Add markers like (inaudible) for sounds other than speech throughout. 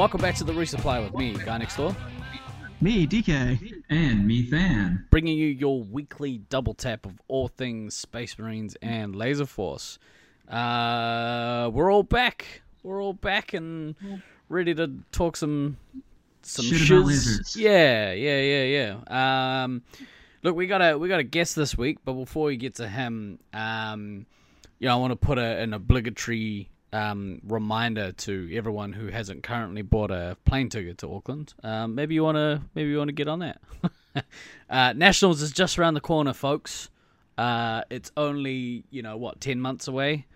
Welcome back to the Resupply with me, Guy Next Door, Me, DK. And me, Than. bringing you your weekly double tap of all things Space Marines and Laser Force. Uh, we're all back. We're all back and ready to talk some some Shit shiz. about lizards. Yeah, yeah, yeah, yeah. Um, look, we got a we got a guest this week, but before we get to him, um, you know, I want to put a, an obligatory um, reminder to everyone who hasn't currently bought a plane ticket to Auckland. Um, maybe you want to maybe you want to get on that. (laughs) uh, Nationals is just around the corner, folks. Uh, it's only you know what ten months away,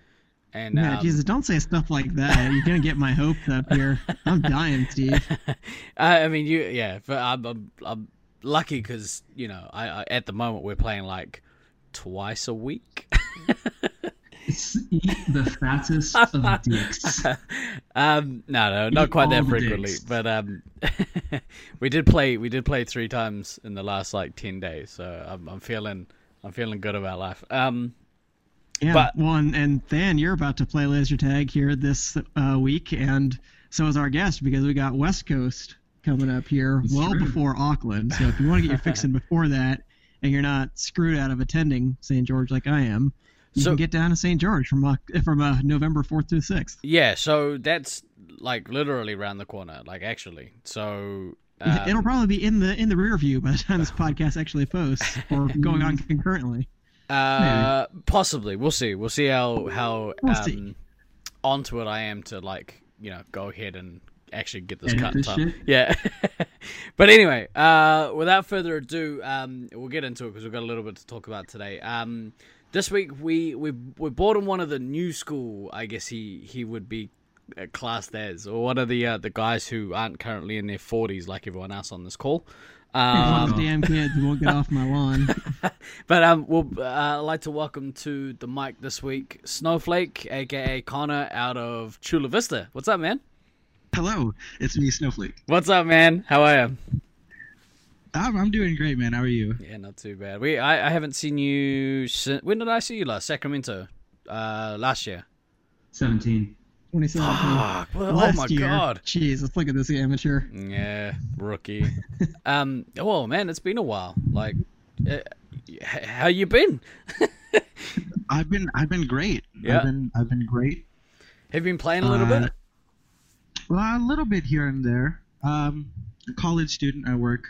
and Yeah, um, Jesus, don't say stuff like that. You're gonna get my hopes up here. I'm dying, Steve. I (laughs) I mean, you, yeah, but I'm, I'm, I'm lucky because you know, I, I at the moment we're playing like twice a week. (laughs) It's eat the fattest of (laughs) dicks. um, no, no, not Eat quite that frequently, dicks. but um, (laughs) we did play, we did play three times in the last like ten days, so I'm, I'm feeling, I'm feeling good about life. Um, Yeah. But- well, and, and Than, you're about to play laser tag here this uh, week, and so is our guest because we got West Coast coming up here It's well true. before Auckland. So if you want to get your fix (laughs) in before that, and you're not screwed out of attending St. George like I am, you So- can get down to St. George from uh, (laughs) from uh, November 4th through 6th. yeah, so that's like literally around the corner, like actually. So um, It'll probably be in the in the rear view by the time this podcast actually posts or (laughs) going on concurrently. Uh, possibly. We'll see. We'll see how how We'll um, see. onto it I am to like you know go ahead and actually get this Edit cut this time. Yeah. (laughs) but anyway, uh, without further ado, um, we'll get into it because we've got a little bit to talk about today. Um, this week we we we bought him one of the new school. I guess he he would be uh, classed as, or one of the uh, the guys who aren't currently in their forties like everyone else on this call. Um, Those damn kids won't get off my lawn. (laughs) but um, we'll uh, like to welcome to the mic this week Snowflake, aka Connor, out of Chula Vista. What's up, man? Hello, it's me, Snowflake. What's up, man? How are you? I'm, I'm doing great, man. How are you? Yeah, not too bad. We I, I haven't seen you since when did I see you last? Sacramento, uh, last year. 17. 2017. Fuck! well, oh Last my year. god! Jeez, let's look at this amateur. Yeah, rookie. (laughs) um, oh man, it's been a while. Like, uh, how you been? (laughs) I've been I've been great. Yeah. I've been I've been great. Have you been playing a little Uh, bit? Well, a little bit here and there. Um, a college student. I work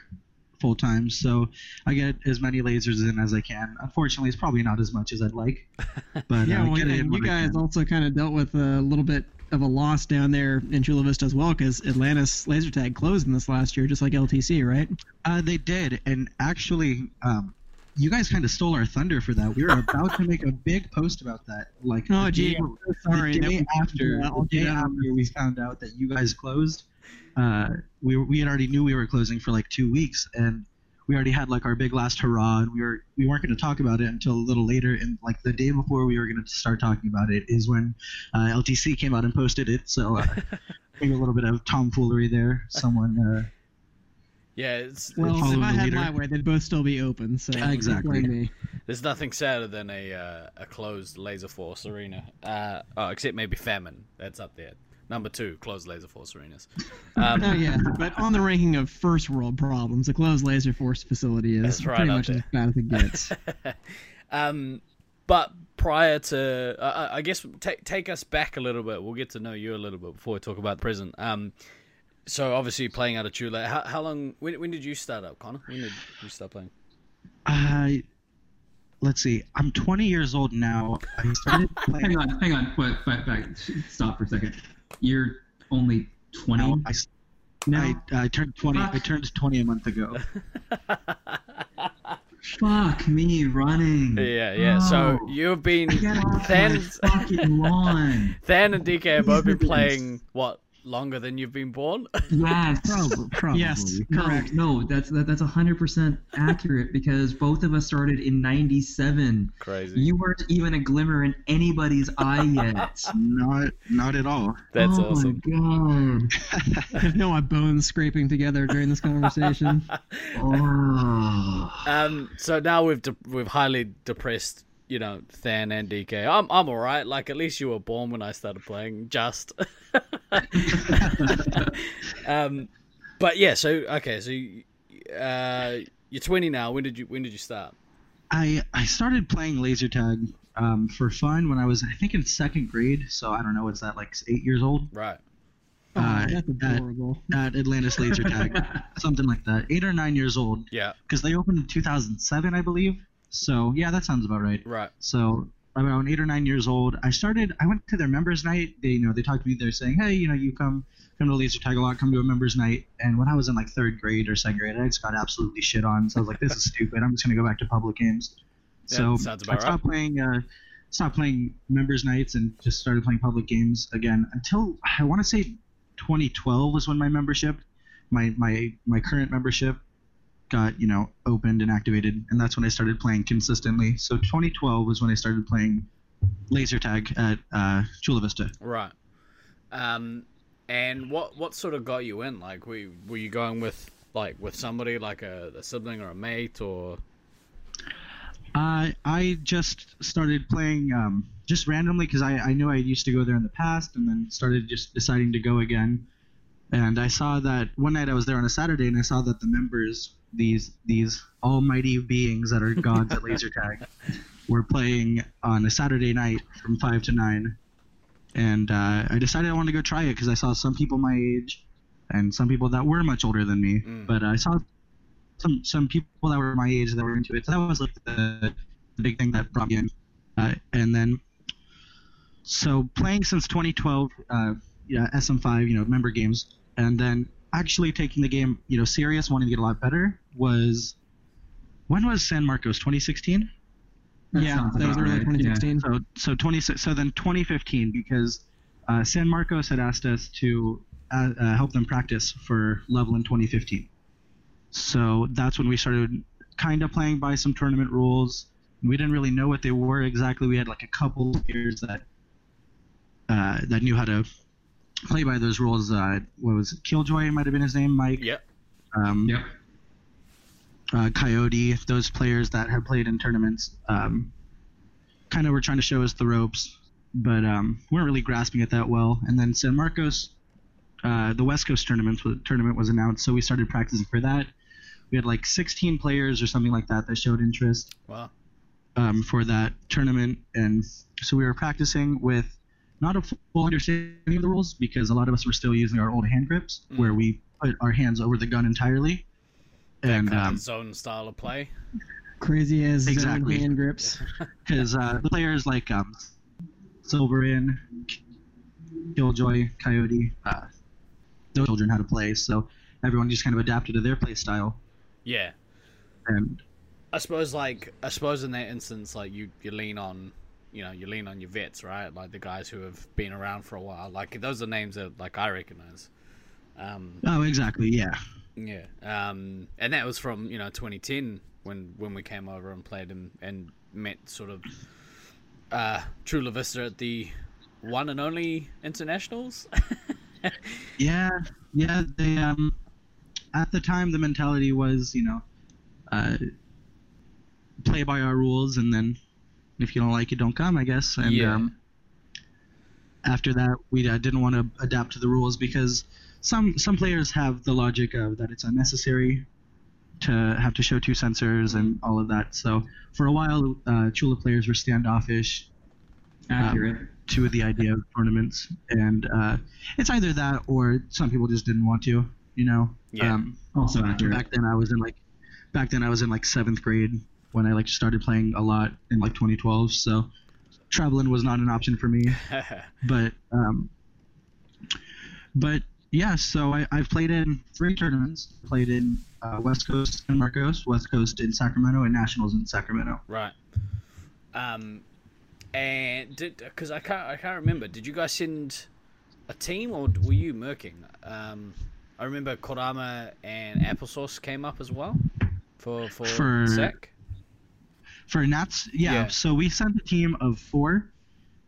full time, so I get as many lasers in as I can. Unfortunately, it's probably not as much as I'd like. (laughs) But Yeah, uh, well, get it in and you guys also kind of dealt with a little bit of a loss down there in Chula Vista as well, because Atlantis Laser Tag closed in this last year, just like LTC, right? Uh, they did, and actually, um, you guys kind of stole our thunder for that. We were about to make a big post about that. Like, Oh, the gee, day- I'm so sorry. the day after, the day after we found out that you guys closed, uh, we we had already knew we were closing for like two weeks, and we already had like our big last hurrah, and we were we weren't going to talk about it until a little later, and like the day before we were going to start talking about it is when uh, LTC came out and posted it. So uh, (laughs) maybe a little bit of tomfoolery there. Someone. Uh, Yeah, it's, Well, follow if I had leader. my way, they'd both still be open. So Yeah, exactly. me. There's nothing sadder than a uh, a closed Laser Force arena. Uh, oh, except maybe Famine. That's up there. Number two, closed Laser Force arenas. (laughs) Um, Oh yeah, but on the ranking of first world problems, a closed laser force facility is right pretty much there. as bad as it gets. (laughs) um, but prior to, uh, I guess, take take us back a little bit. We'll get to know you a little bit before we talk about the present. Um, so obviously playing out of Chula. How, how long? When, when did you start up, Connor? When did you start playing? I let's see. I'm 20 years old now. I started playing. (laughs) Hang on, hang on. Wait, wait, wait. Stop for a second. You're only 20? now. I, s- No, I, I turned 20. I turned 20 a month ago. (laughs) (laughs) Fuck me running. Yeah, yeah. So Oh. you've been Get off Than, my fucking lawn. (laughs) Than and DK have both been playing what longer than you've been born. (laughs) Yes. Probably. probably. yes, correct. no, that's that, that's hundred percent accurate because both of us started in '97. Crazy. You weren't even a glimmer in anybody's eye yet. (laughs) Not not at all. That's oh awesome. my god. (laughs) I feel my bones scraping together during this conversation. Oh. Um. So now we've de- we've highly depressed, you know, Than and DK. I'm I'm all right. Like at least you were born when I started playing. Just. (laughs) um, but yeah, so okay, so you, uh, you're 20 now. When did you when did you start? I I started playing laser tag um, for fun when I was I think in second grade. So I don't know, what's that like eight years old Right. Oh, Uh, that's that- adorable. at Atlantis Laser Tag, (laughs) something like that. Eight or nine years old Yeah. because they opened in 2007, I believe. So yeah, that sounds about right. Right. So around eight or nine years old, I started. I went to their members' night. They, you know, they talked to me. They're saying, hey, you know, you come come to laser tag a lot. Come to a members' night. And when I was in like third grade or second grade, I just got absolutely shit on. So I was like, this is stupid. I'm just gonna go back to public games. So I stopped playing. Uh, stopped playing members' nights and just started playing public games again until I want to say 2012 was when my membership, my my my current membership, got you know opened and activated, and that's when I started playing consistently. So 2012 was when I started playing laser tag at uh, Chula Vista. Right. Um, and what what sort of got you in? Like, were you, were you going with like with somebody like a, a sibling or a mate or? I I just started playing um, just randomly because I, I knew I used to go there in the past, and then started just deciding to go again. And I saw that one night I was there on a Saturday, and I saw that the members, these these almighty beings that are gods at laser tag, (laughs) were playing on a Saturday night from five to nine. And uh, I decided I wanted to go try it because I saw some people my age, and some people that were much older than me. Mm. But I saw some some people that were my age that were into it. So that was like the, the big thing that brought me in. Uh, and then, so playing since 2012, uh, yeah, SM5, you know, member games, and then actually taking the game, you know, serious, wanting to get a lot better was. When was San Marcos? 2016. That yeah, that was early right, 2016. So so 20 so then 2015 because uh, San Marcos had asked us to uh, uh, help them practice for level in 2015. So that's when we started kind of playing by some tournament rules. We didn't really know what they were exactly. We had like a couple of players that uh, that knew how to play by those rules. Uh, what was it? Killjoy might have been his name, Mike. Yep. Um, Yep. uh, Coyote, those players that have played in tournaments, um, kind of were trying to show us the ropes, but um, weren't really grasping it that well. And then San Marcos, uh, the West Coast tournament, tournament was announced, so we started practicing for that. We had like 16 players or something like that that showed interest Wow. um, for that tournament, and so we were practicing with not a full understanding of the rules because a lot of us were still using our old hand grips, Mm. where we put our hands over the gun entirely. And kind um, of zone style of play. Crazy as Exactly. hand grips. (laughs) because uh, the players like um, Silverin, Killjoy, Coyote, uh, those children how to play, so everyone just kind of adapted to their play style. Yeah. And I suppose like I suppose in that instance like you you lean on you know you lean on your vets right like the guys who have been around for a while like those are names that like I recognize. Um, oh, exactly, yeah, yeah. Um, and that was from you know 2010 when when we came over and played and and met sort of uh, Chula Vista at the one and only internationals. (laughs) yeah, yeah. They um, at the time the mentality was you know, uh, play by our rules, and then if you don't like it, don't come, I guess. And Yeah. um, after that, we uh, didn't want to adapt to the rules because some some players have the logic of that it's unnecessary to have to show two sensors and all of that. So for a while, uh, Chula players were standoffish Accurate. to the idea of tournaments, and uh, it's either that or some people just didn't want to. You know. Yeah. Um, also accurate. back then, I was in like back then I was in like seventh grade when I like started playing a lot in like 2012. So traveling was not an option for me (laughs) but um, but yeah, so I, I've played in three tournaments. Played in uh, West Coast and Marcos, West Coast in Sacramento, and Nationals in Sacramento. Right. Um, and did because I can't I can't remember. Did you guys send a team or were you murking? Um, I remember Kodama and Applesauce came up as well for for, For- Sec. For Nats, yeah, Yeah. So we sent a team of four.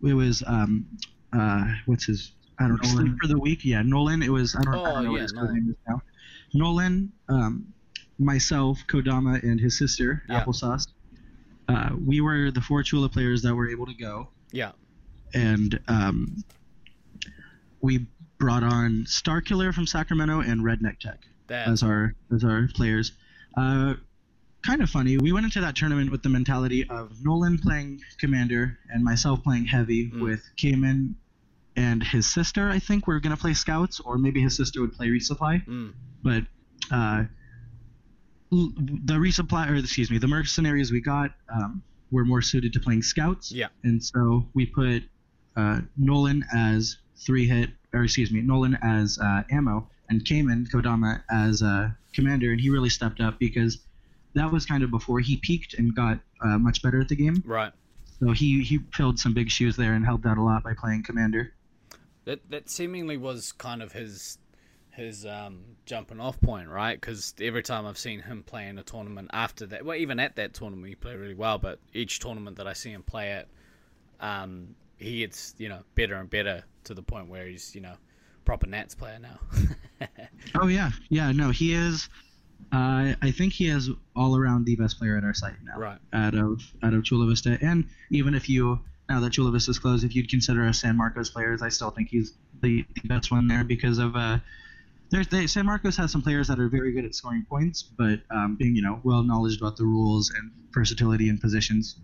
It was um, uh, what's his? I don't know. Nolan. Sleep for the week. Yeah, Nolan. It was I don't, I Oh, don't know yeah, what his Nolan. name is now. Nolan, um, myself, Kodama, and his sister Yeah. Applesauce. Uh, we were the four Chula players that were able to go. Yeah. and um, we brought on Starkiller from Sacramento and Redneck Tech That as our as our players. Uh, kind of funny. We went into that tournament with the mentality of Nolan playing commander and myself playing heavy Mm. with Cayman and his sister. I think we're gonna play scouts, or maybe his sister would play resupply. Mm. But uh, the resupply, or excuse me, the mercenaries we got um, were more suited to playing scouts. Yeah. And so we put uh, Nolan as three hit, or excuse me, Nolan as uh, ammo, and Cayman Kodama as uh, commander, and he really stepped up because that was kind of before he peaked and got uh, much better at the game. right. So he he filled some big shoes there and helped out a lot by playing commander. That that seemingly was kind of his his um, jumping off point, right? Because every time I've seen him play in a tournament after that, well, even at that tournament, he played really well. But each tournament that I see him play at, um, he gets you know better and better to the point where he's you know proper Nats player now. (laughs) Oh yeah, yeah. No, he is. Uh, I think he is all around the best player at our site now. right. Out of out of Chula Vista, and even if you now that Chula Vista is closed, if you'd consider us San Marcos players, I still think he's the, the best one there because of uh, there's they, San Marcos has some players that are very good at scoring points, but um, being you know well knowledge about the rules and versatility in positions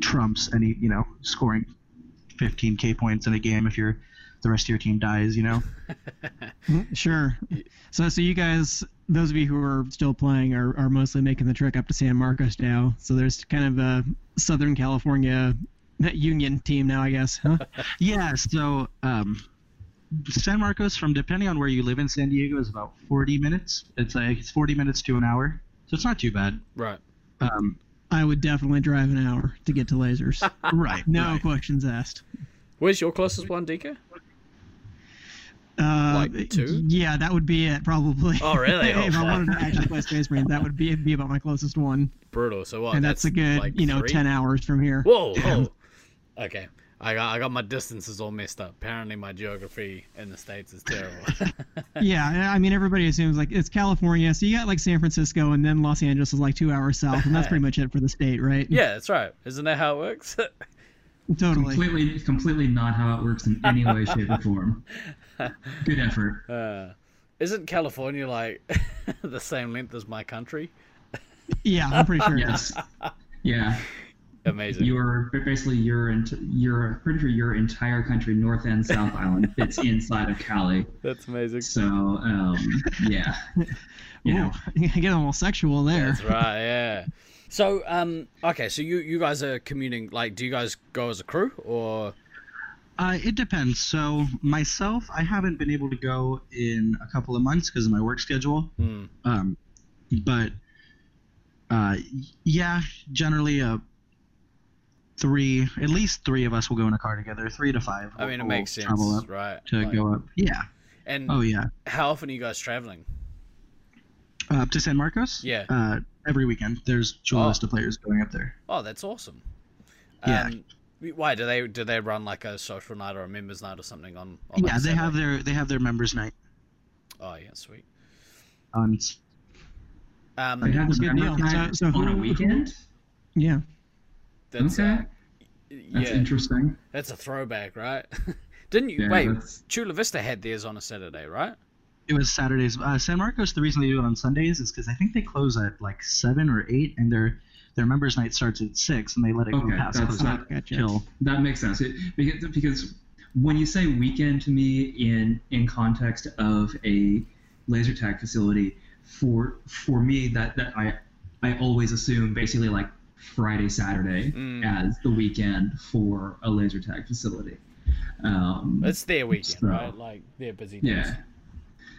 trumps any you know scoring 15k points in a game if you're the rest of your team dies, you know. Mm, Sure. So, so you guys, those of you who are still playing, are, are mostly making the trek up to San Marcos now. So there's kind of a Southern California Union team now, I guess. Huh? (laughs) Yeah, so um, San Marcos, from depending on where you live in San Diego, is about 40 minutes. It's like it's 40 minutes to an hour, so it's not too bad. Right. Um, I would definitely drive an hour to get to lasers. (laughs) right. No right. questions asked. Where's your closest one, DK? Uh, Like two? Yeah, that would be it probably. Oh, really? Oh, (laughs) if I wanted to actually play Space Marine, that would be be about my closest one, Brutal. So what? and that's, a good, like, you know, three? ten hours from here. Whoa, whoa. Okay. I got I got my distances all messed up. Apparently my geography in the States is terrible. (laughs) Yeah, I mean everybody assumes like it's California, so you got like San Francisco, and then Los Angeles is like two hours south, and that's pretty much it for the state, right? (laughs) yeah, that's right. Isn't that how it works? totally. Completely, completely not how it works in any way, shape, or form. (laughs) Good effort. uh, isn't California like (laughs) the same length as my country? Yeah, I'm pretty sure. Yes. (laughs) Yeah. Amazing. You're basically your your pretty sure your entire country, North and South Island, fits inside of Cali. That's amazing. So um, yeah, you know, Ooh, get almost sexual there. That's right, yeah. So, um, okay, so you you guys are commuting. Like, do you guys go as a crew or? Uh, it depends. So myself, I haven't been able to go in a couple of months because of my work schedule. Hmm. Um, but uh, yeah, generally uh, three, at least three of us will go in a car together. Three to five. I mean, it makes sense, right? to Like- go up. Yeah. And Oh yeah. how often are you guys traveling? Uh, up to San Marcos. Yeah. Uh, every weekend, there's Chula Oh. Vista players going up there. Oh, that's awesome. Yeah. Um, why do they do they run like a social night or a members night or something on? on yeah, a they have their they have their members night Oh yeah, sweet. on. Um, they have Good the deal. night So- so on a weekend. Yeah. that's okay. uh, That's interesting. that's a throwback, right? (laughs) Didn't you Yeah, wait? that's- Chula Vista had theirs on a Saturday, right? It was Saturdays. Uh, San Marcos. The reason they do it on Sundays is because I think they close at like seven or eight, and their their members night starts at six, and they let it Okay, go past that's not- out Gotcha. till That makes sense It- because because when you say weekend to me in in context of a laser tag facility, for for me that that I I always assume basically like Friday Saturday Mm. as the weekend for a laser tag facility. Um, It's their weekend, So- right? Like their busy days. yeah,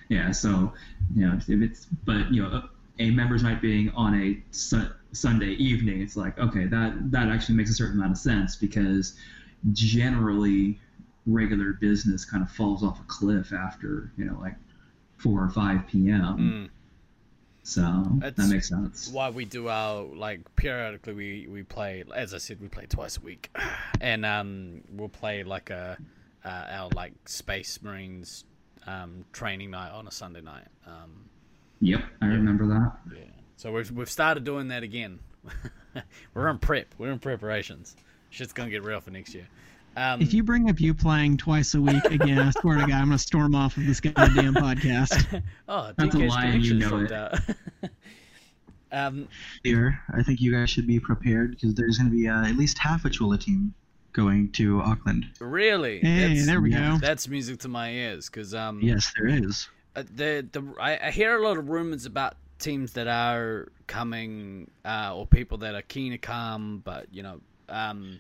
yeah. So you know if it's but you know a, members night being on a su- Sunday evening, it's like okay that that actually makes a certain amount of sense because generally regular business kind of falls off a cliff after you know like four or five p.m. Mm. So That's that makes sense. why we do our like periodically we we play as I said we play twice a week, (sighs) and um we'll play like a uh, our like Space Marines um training night on a Sunday night. Um, Yep, I remember that. yeah, so we've we've started doing that again. (laughs) We're in prep. We're in preparations. Shit's gonna get real for next year. Um, If you bring up you playing twice a week again, I swear to God, I'm gonna storm off of this goddamn podcast. (laughs) oh, That's a lie you know it. (laughs) um, Here, I think you guys should be prepared because there's going to be uh, at least half a Chula team going to Auckland. really? Hey, That's- there we yeah. go. That's music to my ears because um, Yes, there is. Uh, the the I, I hear a lot of rumors about teams that are coming uh, or people that are keen to come, but you know, um,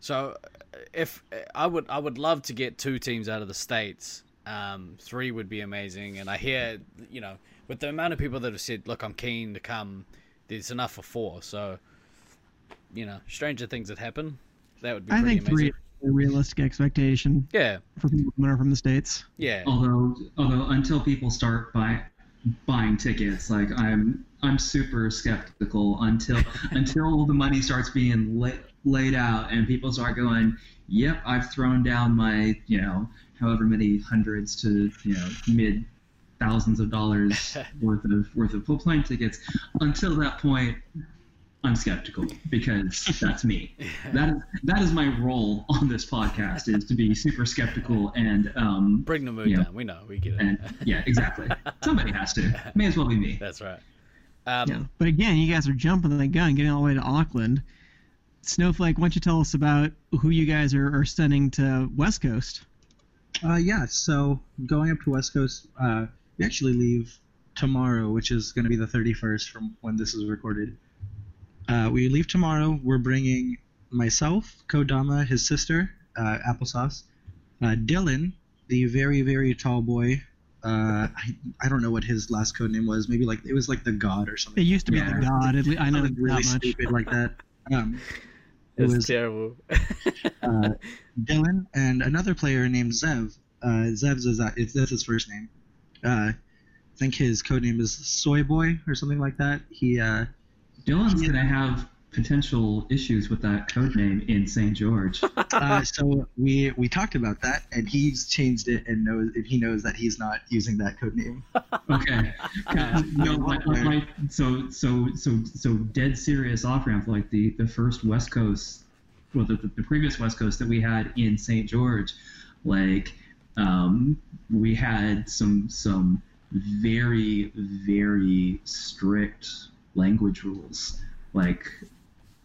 so uh, if I would I would love to get two teams out of the states. Um, three would be amazing, and I hear you know with the amount of people that have said, "Look, I'm keen to come," there's enough for four. So you know, stranger things that happen. That would be I pretty think three amazing. is a realistic expectation Yeah, for people coming over from the states. yeah. although although until people start buy, buying tickets like i'm i'm super skeptical until (laughs) until the money starts being la- laid out and people start going yep i've thrown down my you know however many hundreds to you know mid thousands of dollars (laughs) worth of worth of full plane tickets until that point i'm skeptical because that's me that that is my role on this podcast is to be super skeptical and um Bring the mood Yeah. down. We know. We get it. and yeah, exactly. Somebody has to. May as well be me. That's right. Um, Yeah. But again, you guys are jumping the gun, getting all the way to Auckland. Snowflake, why don't you tell us about who you guys are, are sending to West Coast? Uh, yeah, so going up to West Coast, uh, we actually leave tomorrow, which is going to be the 31st from when this is recorded. Uh, we leave tomorrow. We're bringing myself, Kodama, his sister, uh, Applesauce, uh, Dylan, the very, very tall boy. Uh, I, I don't know what his last code name was. Maybe like it was like the God or something. It used to be Yeah. the God. At least, I know Something that really much. stupid like that. Um, (laughs) it it's was terrible. (laughs) uh, Dylan and another player named Zev. Uh, Zev's is that it's that's his first name. Uh, I think his code name is Soy Boy or something like that. He Dylan's gonna have potential issues with that code name in St. George. (laughs) uh, so we we talked about that and he's changed it and knows and he knows that he's not using that code name. (laughs) Okay. no, (laughs) like, like, like, so so so so dead serious off ramp like the the first West Coast, well the, the, the previous West Coast that we had in St. George, like um, we had some some very very strict language rules like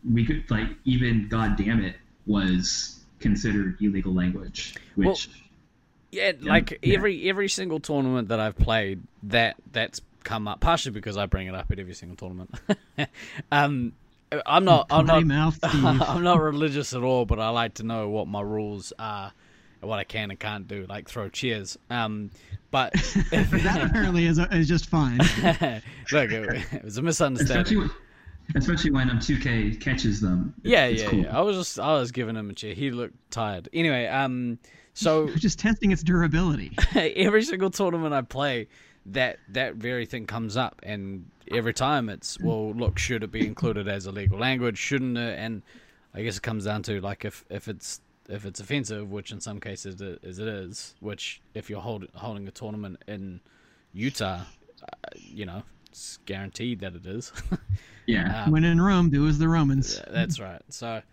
we could like even god damn it was considered illegal language which Well, Yeah, like yeah. every every single tournament that I've played, that that's come up. Partially because I bring it up at every single tournament. (laughs) um, I'm not. I'm not. mouth, (laughs) I'm not religious at all, but I like to know what my rules are, what I can and can't do, like throw cheers. Um, but (laughs) that apparently is, is just fine. (laughs) look, it, it was a especially misunderstanding. when, especially when um 2K catches them. Yeah, It's yeah, cool. yeah. I was just, I was giving him a cheer. He looked tired. Anyway, um, so (laughs) We're just testing its durability. every single tournament I play, that that very thing comes up, and every time it's well, look, should it be included as a legal language? Shouldn't it? And I guess it comes down to like if if it's if it's offensive, which in some cases it is, it is which if you're hold, holding a tournament in Utah, uh, you know, it's guaranteed that it is. (laughs) Yeah. Um, when in Rome, do as the Romans. That's right. So,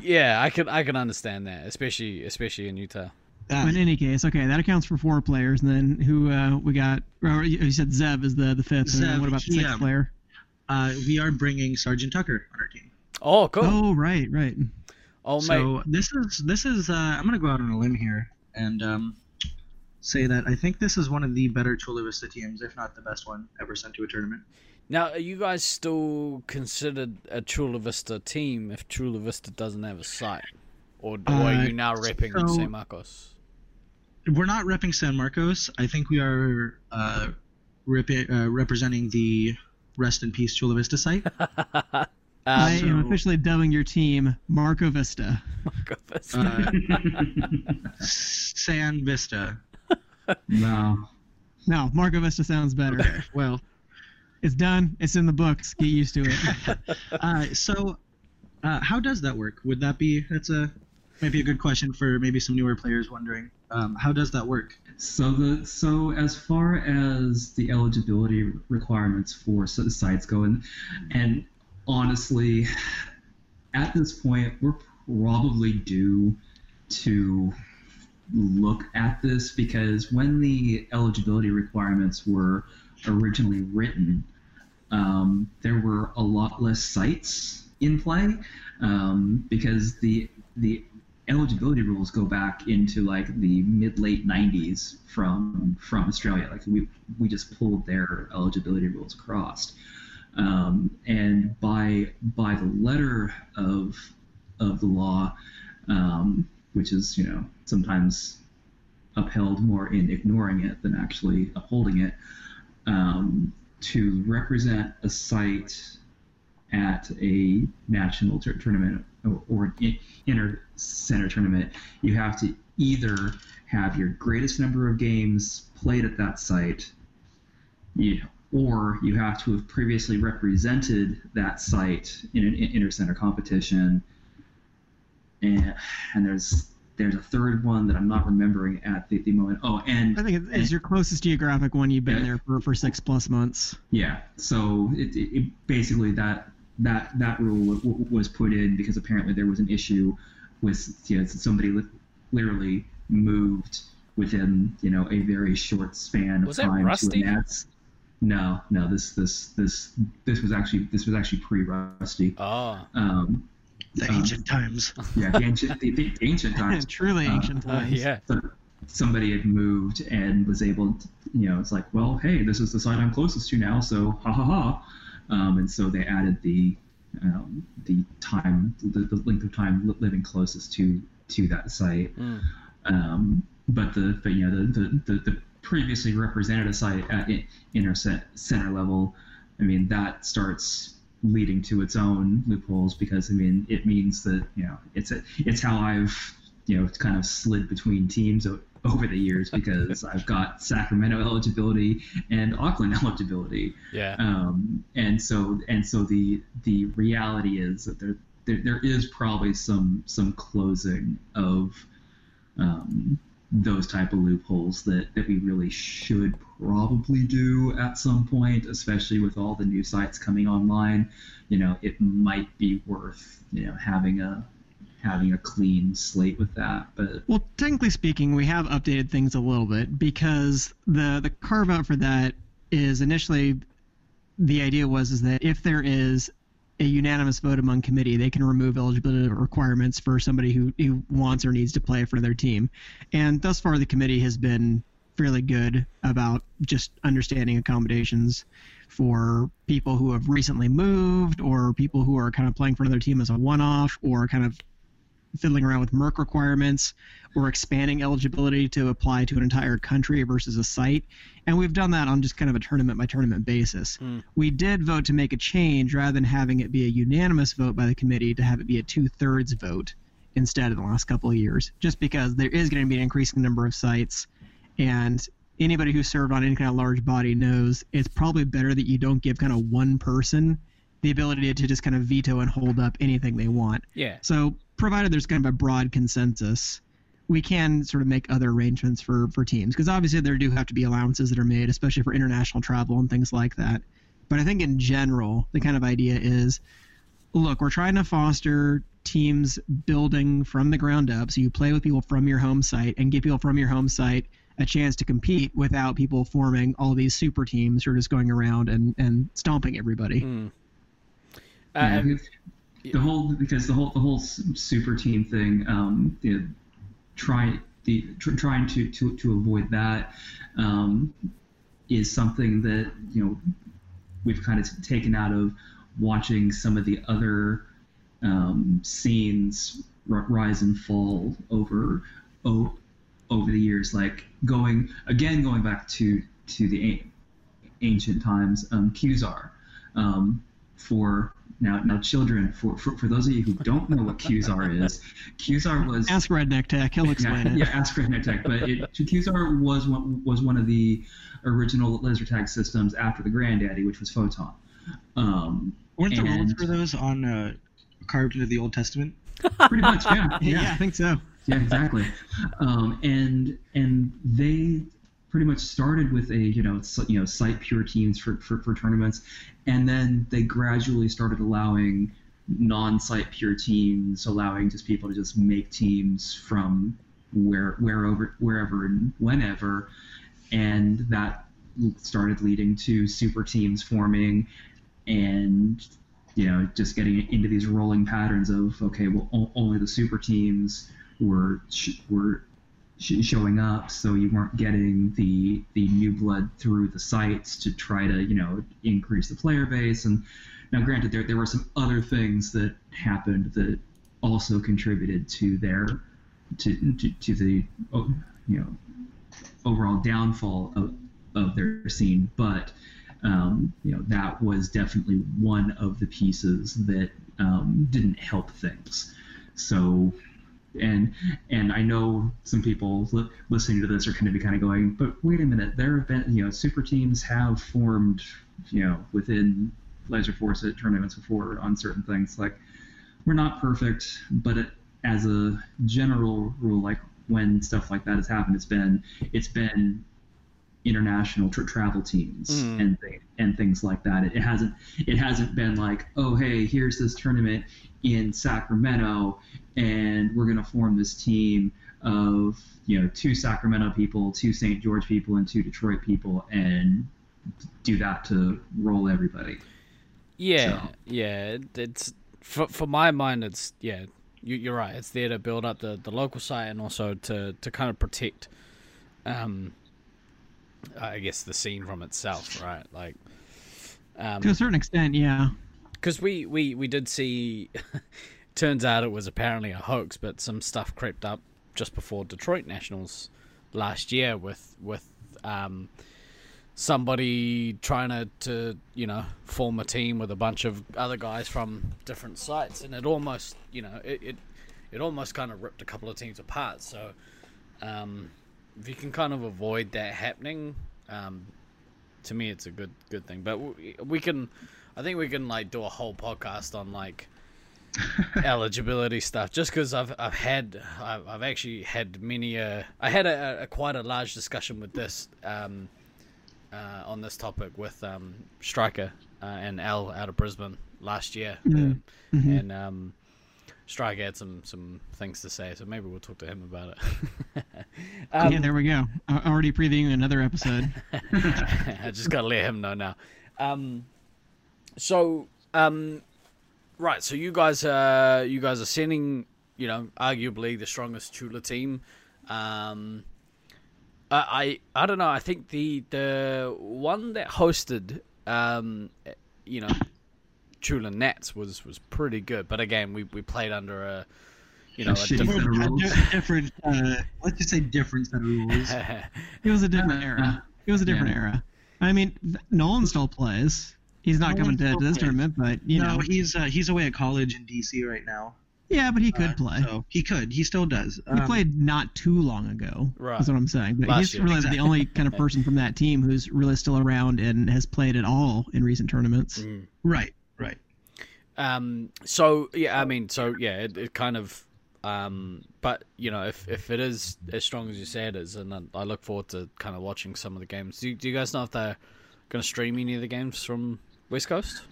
yeah, I can I can understand that, especially especially in Utah. But Uh, in any case, okay, that accounts for four players. And then who uh, we got? or You said Zev is the the fifth. and Zev, what about the sixth um, player? uh, we are bringing Sergeant Tucker on our team. Oh, cool. Oh, right, right. Oh, mate. So this is this is uh, I'm gonna go out on a limb here and um, say that I think this is one of the better Chula Vista teams, if not the best one ever sent to a tournament. Now, are you guys still considered a Chula Vista team if Chula Vista doesn't have a site? Or, or are Uh, you now repping so- San Marcos? We're not repping San Marcos. I think we are uh, rep- uh, representing the Rest in Peace Chula Vista site. (laughs) um, I am officially dubbing your team Marco Vista. Marco Vista. Uh, (laughs) San Vista. (laughs) No. No, Marco Vista sounds better. Okay, well, It's done. It's in the books. Get used to it. (laughs) uh, so uh, how does that work? Would that be that's a maybe a good question for maybe some newer players wondering. Um, how does that work? So the so as far as the eligibility requirements for s- sites go, and and honestly, at this point, we're probably due to look at this because when the eligibility requirements were originally written, um, there were a lot less sites in play um, because the the eligibility rules go back into like the mid late 90s from from Australia. Like we we just pulled their eligibility rules across, um, and by by the letter of of the law, um, which is you know sometimes upheld more in ignoring it than actually upholding it, um, to represent a site at a national tur- tournament or, or in, inter center tournament, you have to either have your greatest number of games played at that site, you know, or you have to have previously represented that site in an inter-center competition. And, and there's there's a third one that I'm not remembering at the, the moment. Oh, and I think it's, it's your closest geographic one. You've been Yeah. there for, for six plus months. Yeah. So it, it, it basically that that that rule w- w- was put in because apparently there was an issue with you know, somebody li- literally moved within you know a very short span of Was that time Rusty? to a Nats. No, no. This this this this was actually this was actually pre Rusty. Oh, Um, The Uh, ancient times. yeah, the ancient the, the ancient (laughs) times. Truly Uh, ancient (laughs) uh, times. yeah. So somebody had moved and was able to, you know, it's like, well, hey, this is the site I'm closest to now, so ha ha ha. Um, and so they added the um, the time, the, the length of time living closest to to that site. Mm. Um, but the but you know the the, the, the previously represented a site at in, inner cen- center level, I mean that starts leading to its own loopholes because I mean it means that you know it's a, it's how I've you know kind of slid between teams o- over the years because (laughs) I've got Sacramento eligibility and Auckland (laughs) eligibility. yeah. Um, and so and so the the reality is that there there, there is probably some some closing of um, those type of loopholes that, that we really should probably do at some point, especially with all the new sites coming online. You know, it might be worth you know having a having a clean slate with that. But Well, technically speaking, we have updated things a little bit because the the carve out for that is initially the idea was is that if there is a unanimous vote among committee, they can remove eligibility requirements for somebody who, who wants or needs to play for their team. And thus far, the committee has been fairly good about just understanding accommodations for people who have recently moved or people who are kind of playing for another team as a one off or kind of fiddling around with merc requirements or expanding eligibility to apply to an entire country versus a site. And we've done that on just kind of a tournament by tournament basis. Mm. We did vote to make a change rather than having it be a unanimous vote by the committee to have it be a two thirds vote instead in the last couple of years, just because there is going to be an increasing number of sites. And anybody who served on any kind of large body knows it's probably better that you don't give kind of one person the ability to just kind of veto and hold up anything they want. Yeah. So, provided there's kind of a broad consensus, we can sort of make other arrangements for for teams because obviously there do have to be allowances that are made, especially for international travel and things like that. But I think in general, the kind of idea is, look, we're trying to foster teams building from the ground up, so you play with people from your home site and give people from your home site a chance to compete without people forming all these super teams who are just going around and and stomping everybody. Mm. And- the whole because the whole the whole super team thing, um, you know, try the tr- trying to to to avoid that um, is something that you know we've kind of taken out of watching some of the other um, scenes r- rise and fall over o- over the years, like going again going back to to the a- ancient times, um, Qzar. Um, for now, now children, for, for, for those of you who don't know what Qzar is, Qzar was (laughs) Ask Redneck Tech; he'll explain yeah, it. yeah, ask for Tech. But it, Qzar was one, was one of the original laser tag systems after the Granddaddy, which was Photon. Um, Weren't the rules And- for those on uh, carved into the Old Testament? pretty much, yeah, (laughs) yeah, yeah, I think so. yeah, exactly. Um, and and they pretty much started with a you know you know site pure teams for, for, for tournaments, and then they gradually started allowing non-site pure teams, allowing just people to just make teams from where wherever wherever and whenever, and that started leading to super teams forming, and you know just getting into these rolling patterns of okay, well only the super teams were were sh- showing up, so you weren't getting the the new blood through the sites to try to you know increase the player base. And now, granted, there there were some other things that happened that also contributed to their to to, to the oh, you know overall downfall of of their scene, but. Um, you know that was definitely one of the pieces that um, didn't help things. So and and I know some people li- listening to this are going to be kind of going, but wait a minute, there have been you know super teams have formed you know within Laser Force at tournaments before on certain things. Like we're not perfect, but it, as a general rule, like when stuff like that has happened, it's been it's been international tra- travel teams Mm. and th- and things like that. It, it hasn't it hasn't been like oh hey here's this tournament in Sacramento and we're gonna form this team of you know two Sacramento people, two St. George people, and two Detroit people and do that to roll everybody. Yeah, So- yeah. It's for for my mind. It's yeah. You, you're right. It's there to build up the, the local site and also to, to kind of protect, um, I guess the scene from itself, right? Like, um, To a certain extent, yeah. because we, we we did see. (laughs) turns out it was apparently a hoax, but some stuff crept up just before Detroit Nationals last year with with um, somebody trying to, to you know form a team with a bunch of other guys from different sites, and it almost you know it it, it almost kind of ripped a couple of teams apart. So um, if you can kind of avoid that happening, um, to me it's a good good thing. But we, we can, I think we can like do a whole podcast on like (laughs) eligibility stuff just because I've I've had I've, I've actually had many uh I had a, a quite a large discussion with this um uh, on this topic with um Striker uh, and Al out of Brisbane last year Mhm. and um Striker had some some things to say so maybe we'll talk to him about it (laughs) um, yeah, there we go. Uh, already previewing another episode. (laughs) (laughs) I just gotta let him know now. Um, so um, right, so you guys uh you guys are sending you know arguably the strongest Chula team. Um, I, I I don't know. I think the the one that hosted um you know Chula Nats was was pretty good, but again we we played under a you know a Shitty different. set of A rules. di- (laughs) different, uh, let's just say different set of rules. (laughs) It was a different era. It was a different Yeah. era. I mean, th- Nolan still plays. He's not Nolan coming to, still to this plays. tournament, but you no, know, he's uh, he's away at college in DC right now. yeah, but he could Uh, play. So he could. He still does. He Um, played not too long ago. Right. That's what I'm saying. But Last he's year. really Exactly. the only kind of person from that team who's really still around and has played at all in recent tournaments. Mm. Right. Right. Um. So yeah, I mean, so yeah, it, it kind of. Um. But you know, if if it is as strong as you say it is, and I, I look forward to kind of watching some of the games. Do, do you guys know if they're going to stream any of the games from West Coast?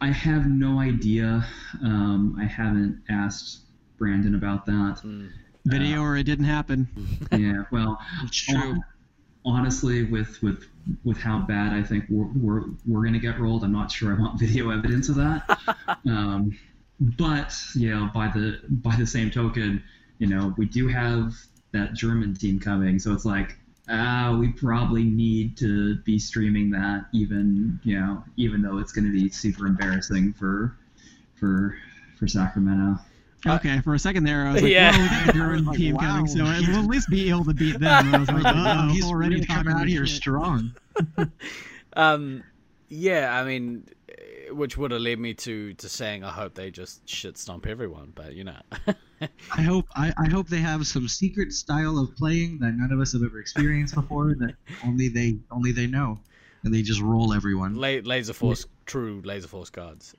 I have no idea. Um, I haven't asked Brandon about that. Mm. Video or it didn't happen. Yeah, well, It's true. hon- honestly, with with with how bad I think we're we're, we're gonna get rolled, I'm not sure I want (laughs) video evidence of that. (laughs) um, but you know, by the by the same token, you know, we do have that German team coming, so it's like. Uh, we probably need to be streaming that, even you know, even though it's going to be super embarrassing for, for, for Sacramento. Uh, Okay, for a second there, I was like, Yeah. "Whoa, we got German (laughs) Like, team wow. coming, so we'll at least be able to beat them." I was like, (laughs) "Oh, he's already coming out here shit. strong. (laughs) Um. Yeah, I mean, which would have led me to to saying I hope they just shit stomp everyone, but you know. I hope I, I hope they have some secret style of playing that none of us have ever experienced before that only they only they know, and they just roll everyone. La- laser Force, true Laser Force guards.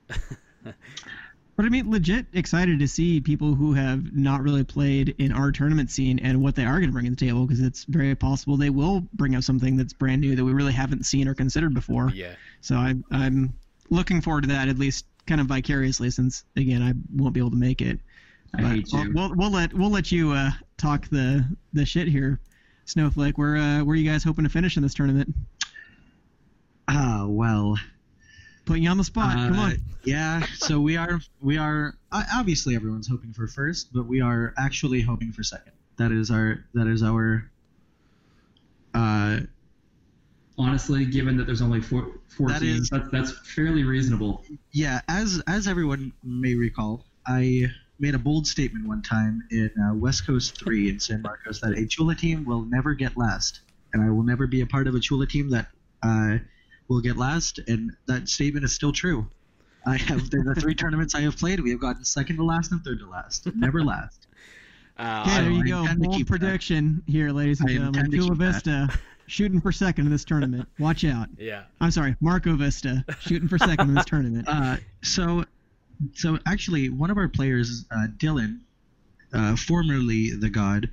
But I mean, legit excited to see people who have not really played in our tournament scene and what they are going to bring to the table because it's very possible they will bring up something that's brand new that we really haven't seen or considered before. yeah. So I'm I'm looking forward to that at least kind of vicariously since again I won't be able to make it. I But hate we'll, you. we'll we'll let we'll let you uh, talk the the shit here, Snowflake. Where uh, where are you guys hoping to finish in this tournament? Ah, well. Putting you on the spot. Come Uh, on. Yeah, so we are we are obviously everyone's hoping for first, but we are actually hoping for second. That is our that is our uh Honestly, given that there's only four, four That teams, is- that's, that's fairly reasonable. yeah, as as everyone may recall, I made a bold statement one time in uh, West Coast 3 in San Marcos that a Chula team will never get last, and I will never be a part of a Chula team that uh, will get last, and that statement is still true. I have the three (laughs) tournaments I have played, we have gotten second to last and third to last, never last. Uh, Okay, there you I go. Bold keep that. prediction here, ladies and I gentlemen. intend Chula keep that. Vista (laughs) shooting for second in this tournament. Watch out. yeah. I'm sorry, Marco Vista shooting for second in this tournament. (laughs) Uh, so, so actually, one of our players, uh, Dylan, uh, formerly the God,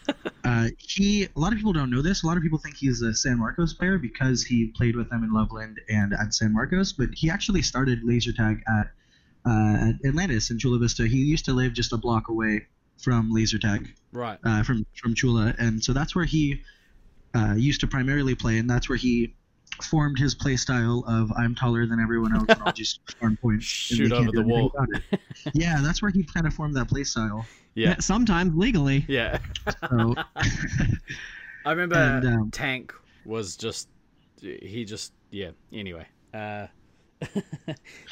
(laughs) uh, he. A lot of people don't know this. A lot of people think he's a San Marcos player because he played with them in Loveland and at San Marcos. But he actually started laser tag at uh, at Atlantis in Chula Vista. He used to live just a block away from laser tag Right. uh, from from Chula, and so that's where he uh, used to primarily play, and that's where he formed his play style of I'm taller than everyone else, and I'll just (laughs) farm points. Shoot they can't over the wall. (laughs) yeah, that's where he kind of formed that play style. Yeah. Sometimes legally. Yeah. So (laughs) I remember And, um, Tank was just he just yeah. Anyway, uh,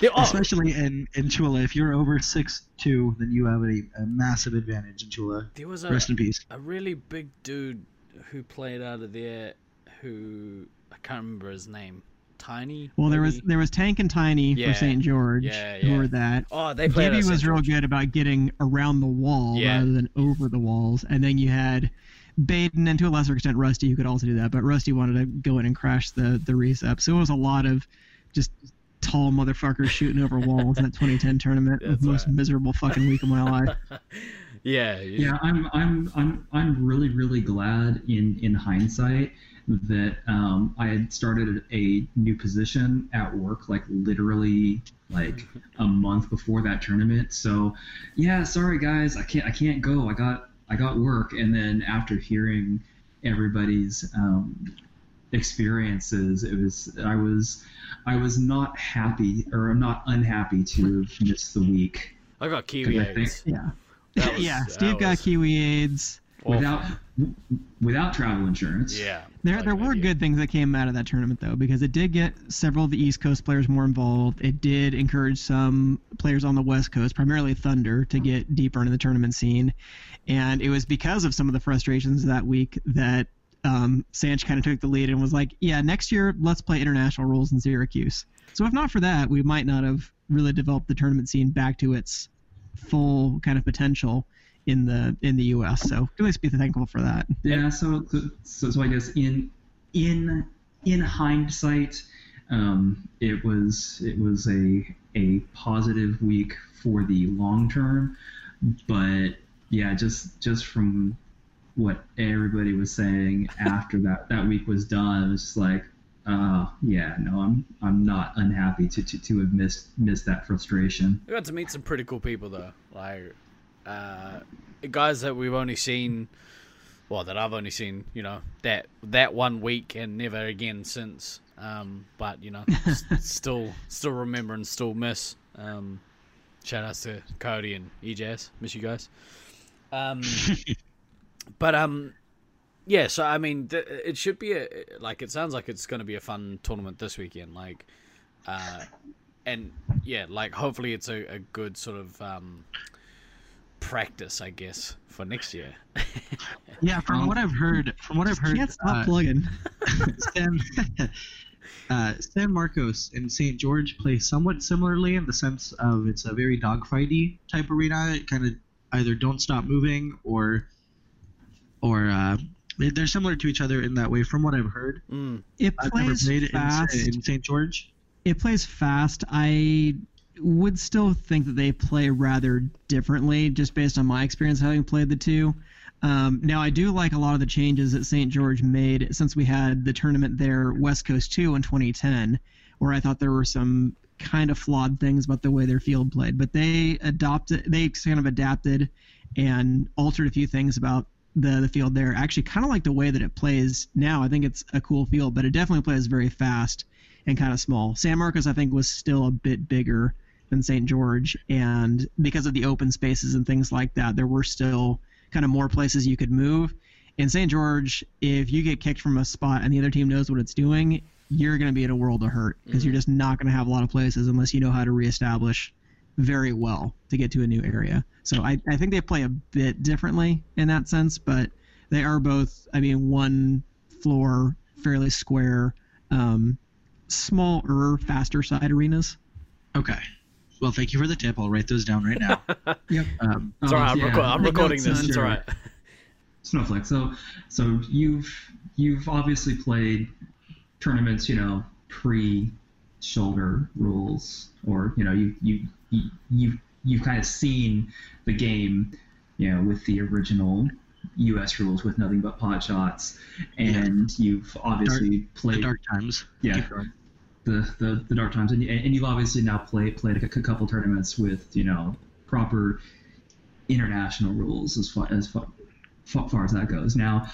yeah, oh, especially in in Chula, if you're over six two, then you have a, a massive advantage in Chula. there was a Rest in peace. a really big dude who played out of there who I can't remember his name. Tiny. Well, there was there was Tank and Tiny Yeah. for St. George Yeah, who were that. Oh, they played. Gibby was St. real good about getting around the wall Yeah. rather than over the walls. And then you had Baden and to a lesser extent Rusty who could also do that, but Rusty wanted to go in and crash the the recep. So it was a lot of just tall motherfuckers shooting over walls in that 2010 (laughs) tournament. That's the most right. miserable fucking week of my life. (laughs) Yeah. you- Yeah, I'm I'm I'm I'm really really glad in in hindsight that um, I had started a new position at work like literally like a month before that tournament. So yeah, sorry guys, I can't I can't go. I got I got work, and then after hearing everybody's um, experiences, it was I was I was not happy or not unhappy to have missed the week. I got Kiwi I think- AIDS. Yeah. Was- yeah, Steve got was Kiwi AIDS. awful. Without without travel insurance. Yeah. There, there were idiot. good things that came out of that tournament though, because it did get several of the East Coast players more involved. It did encourage some players on the West Coast, primarily Thunder, to get deeper into the tournament scene, and it was because of some of the frustrations that week that um, Sanch kind of took the lead and was like, "Yeah, next year let's play international rules in Syracuse." So if not for that, we might not have really developed the tournament scene back to its full kind of potential in the in the U.S. So at least be thankful for that. Yeah, so, so so I guess in in in hindsight, um, it was it was a a positive week for the long term, but yeah, just just from what everybody was saying after that that week was done, it was just like, uh, yeah, no, I'm I'm not unhappy to, to, to have missed missed that frustration. We got to meet some pretty cool people though, like uh, guys that we've only seen, well, that I've only seen, you know, that that one week and never again since. Um, but you know, (laughs) s- still still remember and still miss. Um, shout outs to Cody and EJS, miss you guys. Um, (laughs) but um, yeah. So I mean, th- it should be a like. It sounds like it's going to be a fun tournament this weekend. Like, uh, and yeah, like hopefully it's a, a good sort of um, practice, I guess, for next year. (laughs) Yeah, from Um, what I've heard, from what I've heard, Can't stop uh, plugging. (laughs) San, (laughs) uh, San Marcos and St. George play somewhat similarly in the sense of it's a very dogfighty type arena. It kind of either don't stop moving or or uh, they- they're similar to each other in that way. From what I've heard, Mm. It I've never plays played fast. in, in St. George. it plays fast. I would still think that they play rather differently, just based on my experience having played the two. Um, now, I do like a lot of the changes that St. George made since we had the tournament there, West Coast 2 in 2010, where I thought there were some kind of flawed things about the way their field played, but they adopted, they kind of adapted and altered a few things about the the field there. Actually, kind of like the way that it plays now. I think it's a cool field, but it definitely plays very fast and kind of small. San Marcos, I think, was still a bit bigger than St. George, and because of the open spaces and things like that, there were still kind of more places you could move. In St. George, if you get kicked from a spot and the other team knows what it's doing, you're going to be in a world of hurt because mm-hmm. you're just not going to have a lot of places unless you know how to reestablish very well to get to a new area. So I, I think they play a bit differently in that sense, but they are both, I mean, one floor, fairly square, um, smaller, faster side arenas. Okay. Well, thank you for the tip. I'll write those down right now. (laughs) yep. Um, it's all right. I'm, yeah. reco- I'm recording this. It's all right. Snowflake. So, so you've you've obviously played tournaments, you know, pre shoulder rules, or you know, you you you you've, you've kind of seen the game, you know, with the original U.S. rules with nothing but pot shots, and yeah. you've obviously dark, played dark times. Yeah, the, the the dark times, and, and you've obviously now played played a, couple tournaments with you know proper international rules as far as far, far as that goes. Now,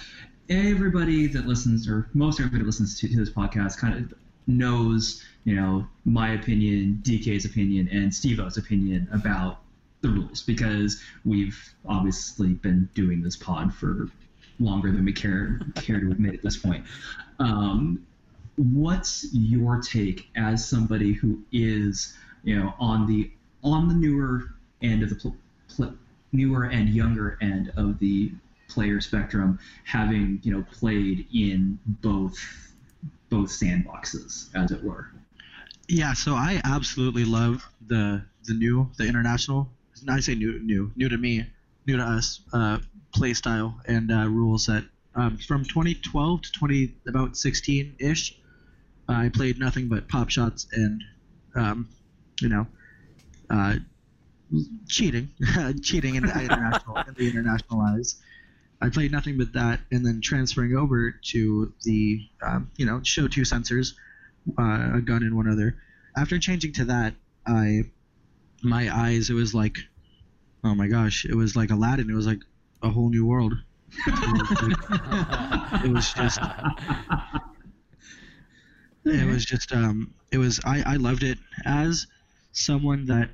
everybody that listens, or most everybody that listens to, to this podcast, kind of knows, you know, my opinion, DK's opinion, and Steve-O's opinion about the rules because we've obviously been doing this pod for longer than we care care to admit at this point. Um, what's your take as somebody who is, you know, on the on the newer end of the pl- pl- newer and younger end of the player spectrum, having you know played in both both sandboxes, as it were. Yeah, so I absolutely love the the new the international. I say new new new to me, new to us. Uh, play style and uh, rule set um, from 2012 to 20 about 16 ish. I played nothing but pop shots and um, you know uh, cheating, (laughs) cheating in the (laughs) international in the international eyes. I played nothing but that, and then transferring over to the um, you know show two sensors, uh, a gun and one other. After changing to that, I my eyes it was like, oh my gosh, it was like Aladdin. It was like a whole new world. (laughs) it was just it was just um it was I, I loved it as someone that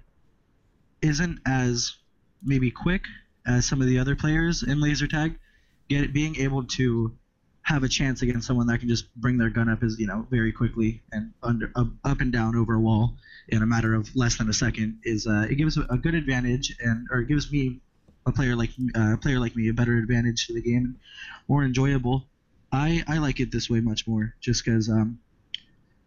isn't as maybe quick as some of the other players in laser tag, get being able to have a chance against someone that can just bring their gun up as you know very quickly and under up, up and down over a wall in a matter of less than a second is uh, it gives a good advantage and or it gives me a player like uh, a player like me a better advantage to the game, more enjoyable. I I like it this way much more just because um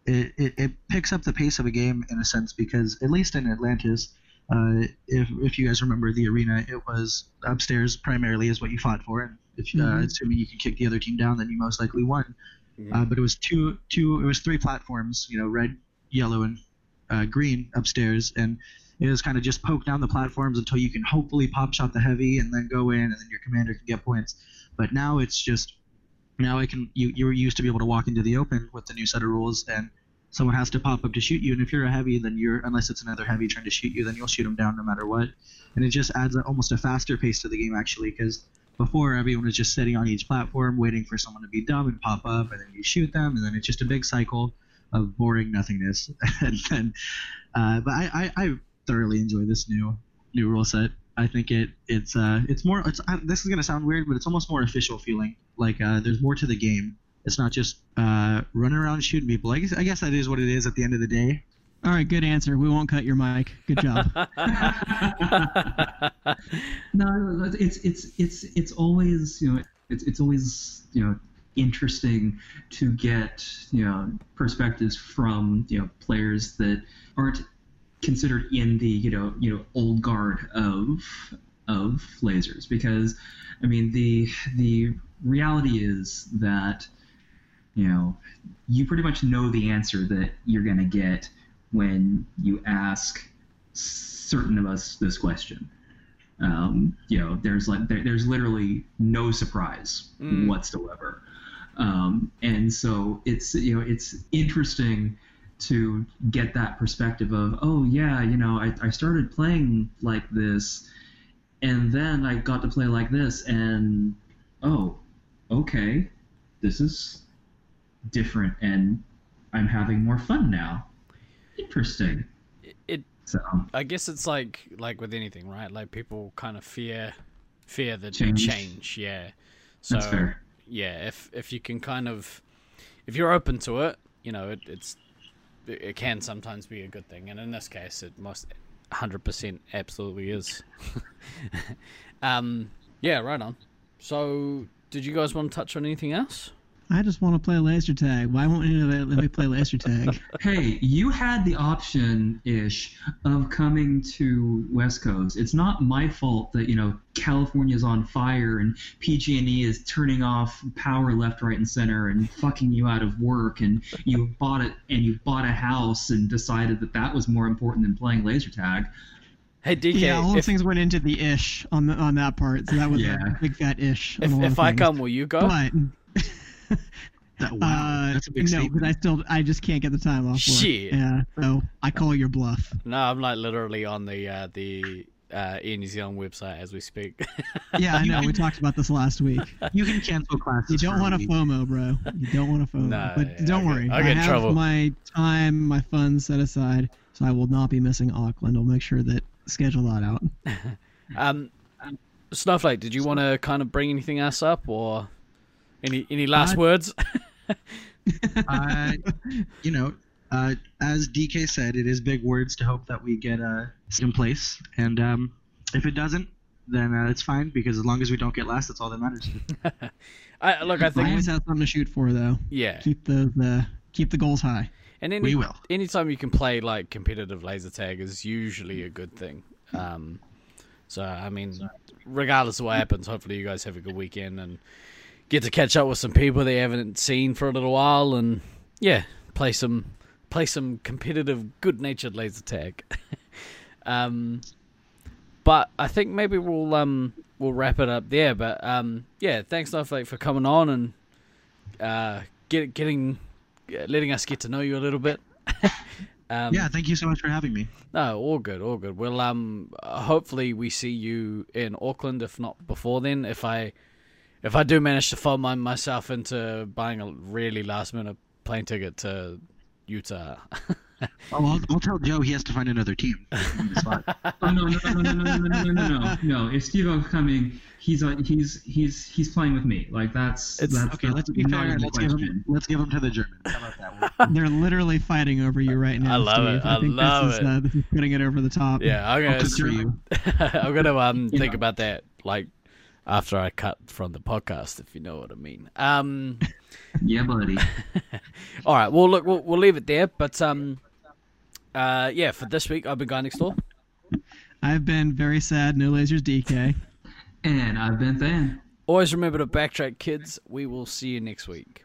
it, it, it picks up the pace of a game in a sense because at least in Atlantis uh, if, if you guys remember the arena, it was upstairs primarily is what you fought for. And if uh, mm-hmm. assuming you can kick the other team down, then you most likely won. Mm-hmm. Uh, but it was two two it was three platforms, you know, red, yellow, and uh, green upstairs, and it was kind of just poke down the platforms until you can hopefully pop shot the heavy and then go in, and then your commander can get points. But now it's just now I can you you used to be able to walk into the open with the new set of rules and someone has to pop up to shoot you, and if you're a heavy, then you're unless it's another heavy trying to shoot you, then you'll shoot them down no matter what, and it just adds a, almost a faster pace to the game actually because before everyone was just sitting on each platform waiting for someone to be dumb and pop up, and then you shoot them, and then it's just a big cycle of boring nothingness, (laughs) and then, uh, but I, I, I thoroughly enjoy this new new rule set. I think it it's uh it's more it's uh, this is gonna sound weird, but it's almost more official feeling. Like uh, there's more to the game it's not just uh, running around shooting people. I guess, I guess that is what it is at the end of the day. All right, good answer. We won't cut your mic. Good job. (laughs) (laughs) no, it's it's it's it's always you know it's it's always you know interesting to get you know perspectives from you know players that aren't considered in the you know you know old guard of of lasers because I mean the the reality is that you know, you pretty much know the answer that you're going to get when you ask certain of us this question. Um, you know, there's like there, there's literally no surprise mm. whatsoever, um, and so it's you know it's interesting to get that perspective of, oh yeah, you know, I, I started playing like this, and then I got to play like this, and oh, okay, this is different, and I'm having more fun now. Interesting. It. So I guess it's like like with anything, right? Like people kind of fear fear the Change. change. Yeah. So that's fair. yeah, if if you can kind of if you're open to it, you know, it, it's it it can sometimes be a good thing, and in this case, it most hundred percent absolutely is. (laughs) um, yeah, right on. So, did you guys want to touch on anything else? I just want to play laser tag. Why won't any of you let let me play laser tag? (laughs) Hey, you had the option ish of coming to West Coast. It's not my fault that you know California's on fire and PG&E is turning off power left, right, and center and fucking you out of work. And you bought it and you bought a house and decided that that was more important than playing laser tag. Hey, DK, yeah, all those if, things went into the ish on the on that part. So that was Yeah. a big fat ish. if, if I things. come, will you go? but (laughs) That, wow, uh, that's a big no, because I still I just can't get the time off. Work. Shit. Yeah, so I call your bluff. No, I'm like literally on the uh, the uh, Air New Zealand website as we speak. (laughs) Yeah, I know. We talked about this last week. You can cancel classes. You don't want a week. FOMO, bro. You don't want a FOMO. Nah, but yeah, don't I'll worry. get- I'll get I have trouble. my time, my funds set aside, so I will not be missing Auckland. I'll make sure that schedule that out. (laughs) um, Snowflake, did you want to kind of bring anything else up, or any any last words? (laughs) uh, you know, uh, as DK said, it is big words to hope that we get uh, in place, and um, if it doesn't, then uh, it's fine because as long as we don't get last, that's all that matters. (laughs) I, look, I I think always have something to shoot for, though. yeah, Keep the, the keep the goals high. And any We will. anytime you can play like competitive laser tag is usually a good thing. Um, so I mean, regardless of what happens, hopefully you guys have a good weekend and get to catch up with some people that you haven't seen for a little while, and yeah, play some play some competitive, good-natured laser tag. (laughs) um, but I think maybe we'll um we'll wrap it up there. But um, yeah, thanks Snowflake for coming on and uh, get getting letting us get to know you a little bit. (laughs) um, yeah, thank you so much for having me. no, all good, all good. Well, um, uh, hopefully we see you in Auckland, if not before then. If I, if I do manage to phone my, myself into buying a really last minute plane ticket to Utah. (laughs) (laughs) Oh, I'll, I'll tell Joe he has to find another team. on the spot. (laughs) Oh no no no no no no no no no no no no! If Steve O's coming, he's uh, he's he's he's playing with me. Like that's It's- that's Okay, that's let's be fair. Let's give, him, let's give him to the German. How about that one? (laughs) They're literally fighting over you right now. I love it. Steve. I think love this is, it. Uh, this is putting it over the top. yeah, I'm I'll gonna, consider you. I'm gonna um You think know. about that like after I cut from the podcast, if you know what I mean. Um. Yeah, buddy. All right. Well, look, we'll, we'll leave it there. But um, uh, yeah, for this week, I've been guy next door. I've been very sad. No lasers, DK. And I've been Than. Always remember to backtrack, kids. We will see you next week.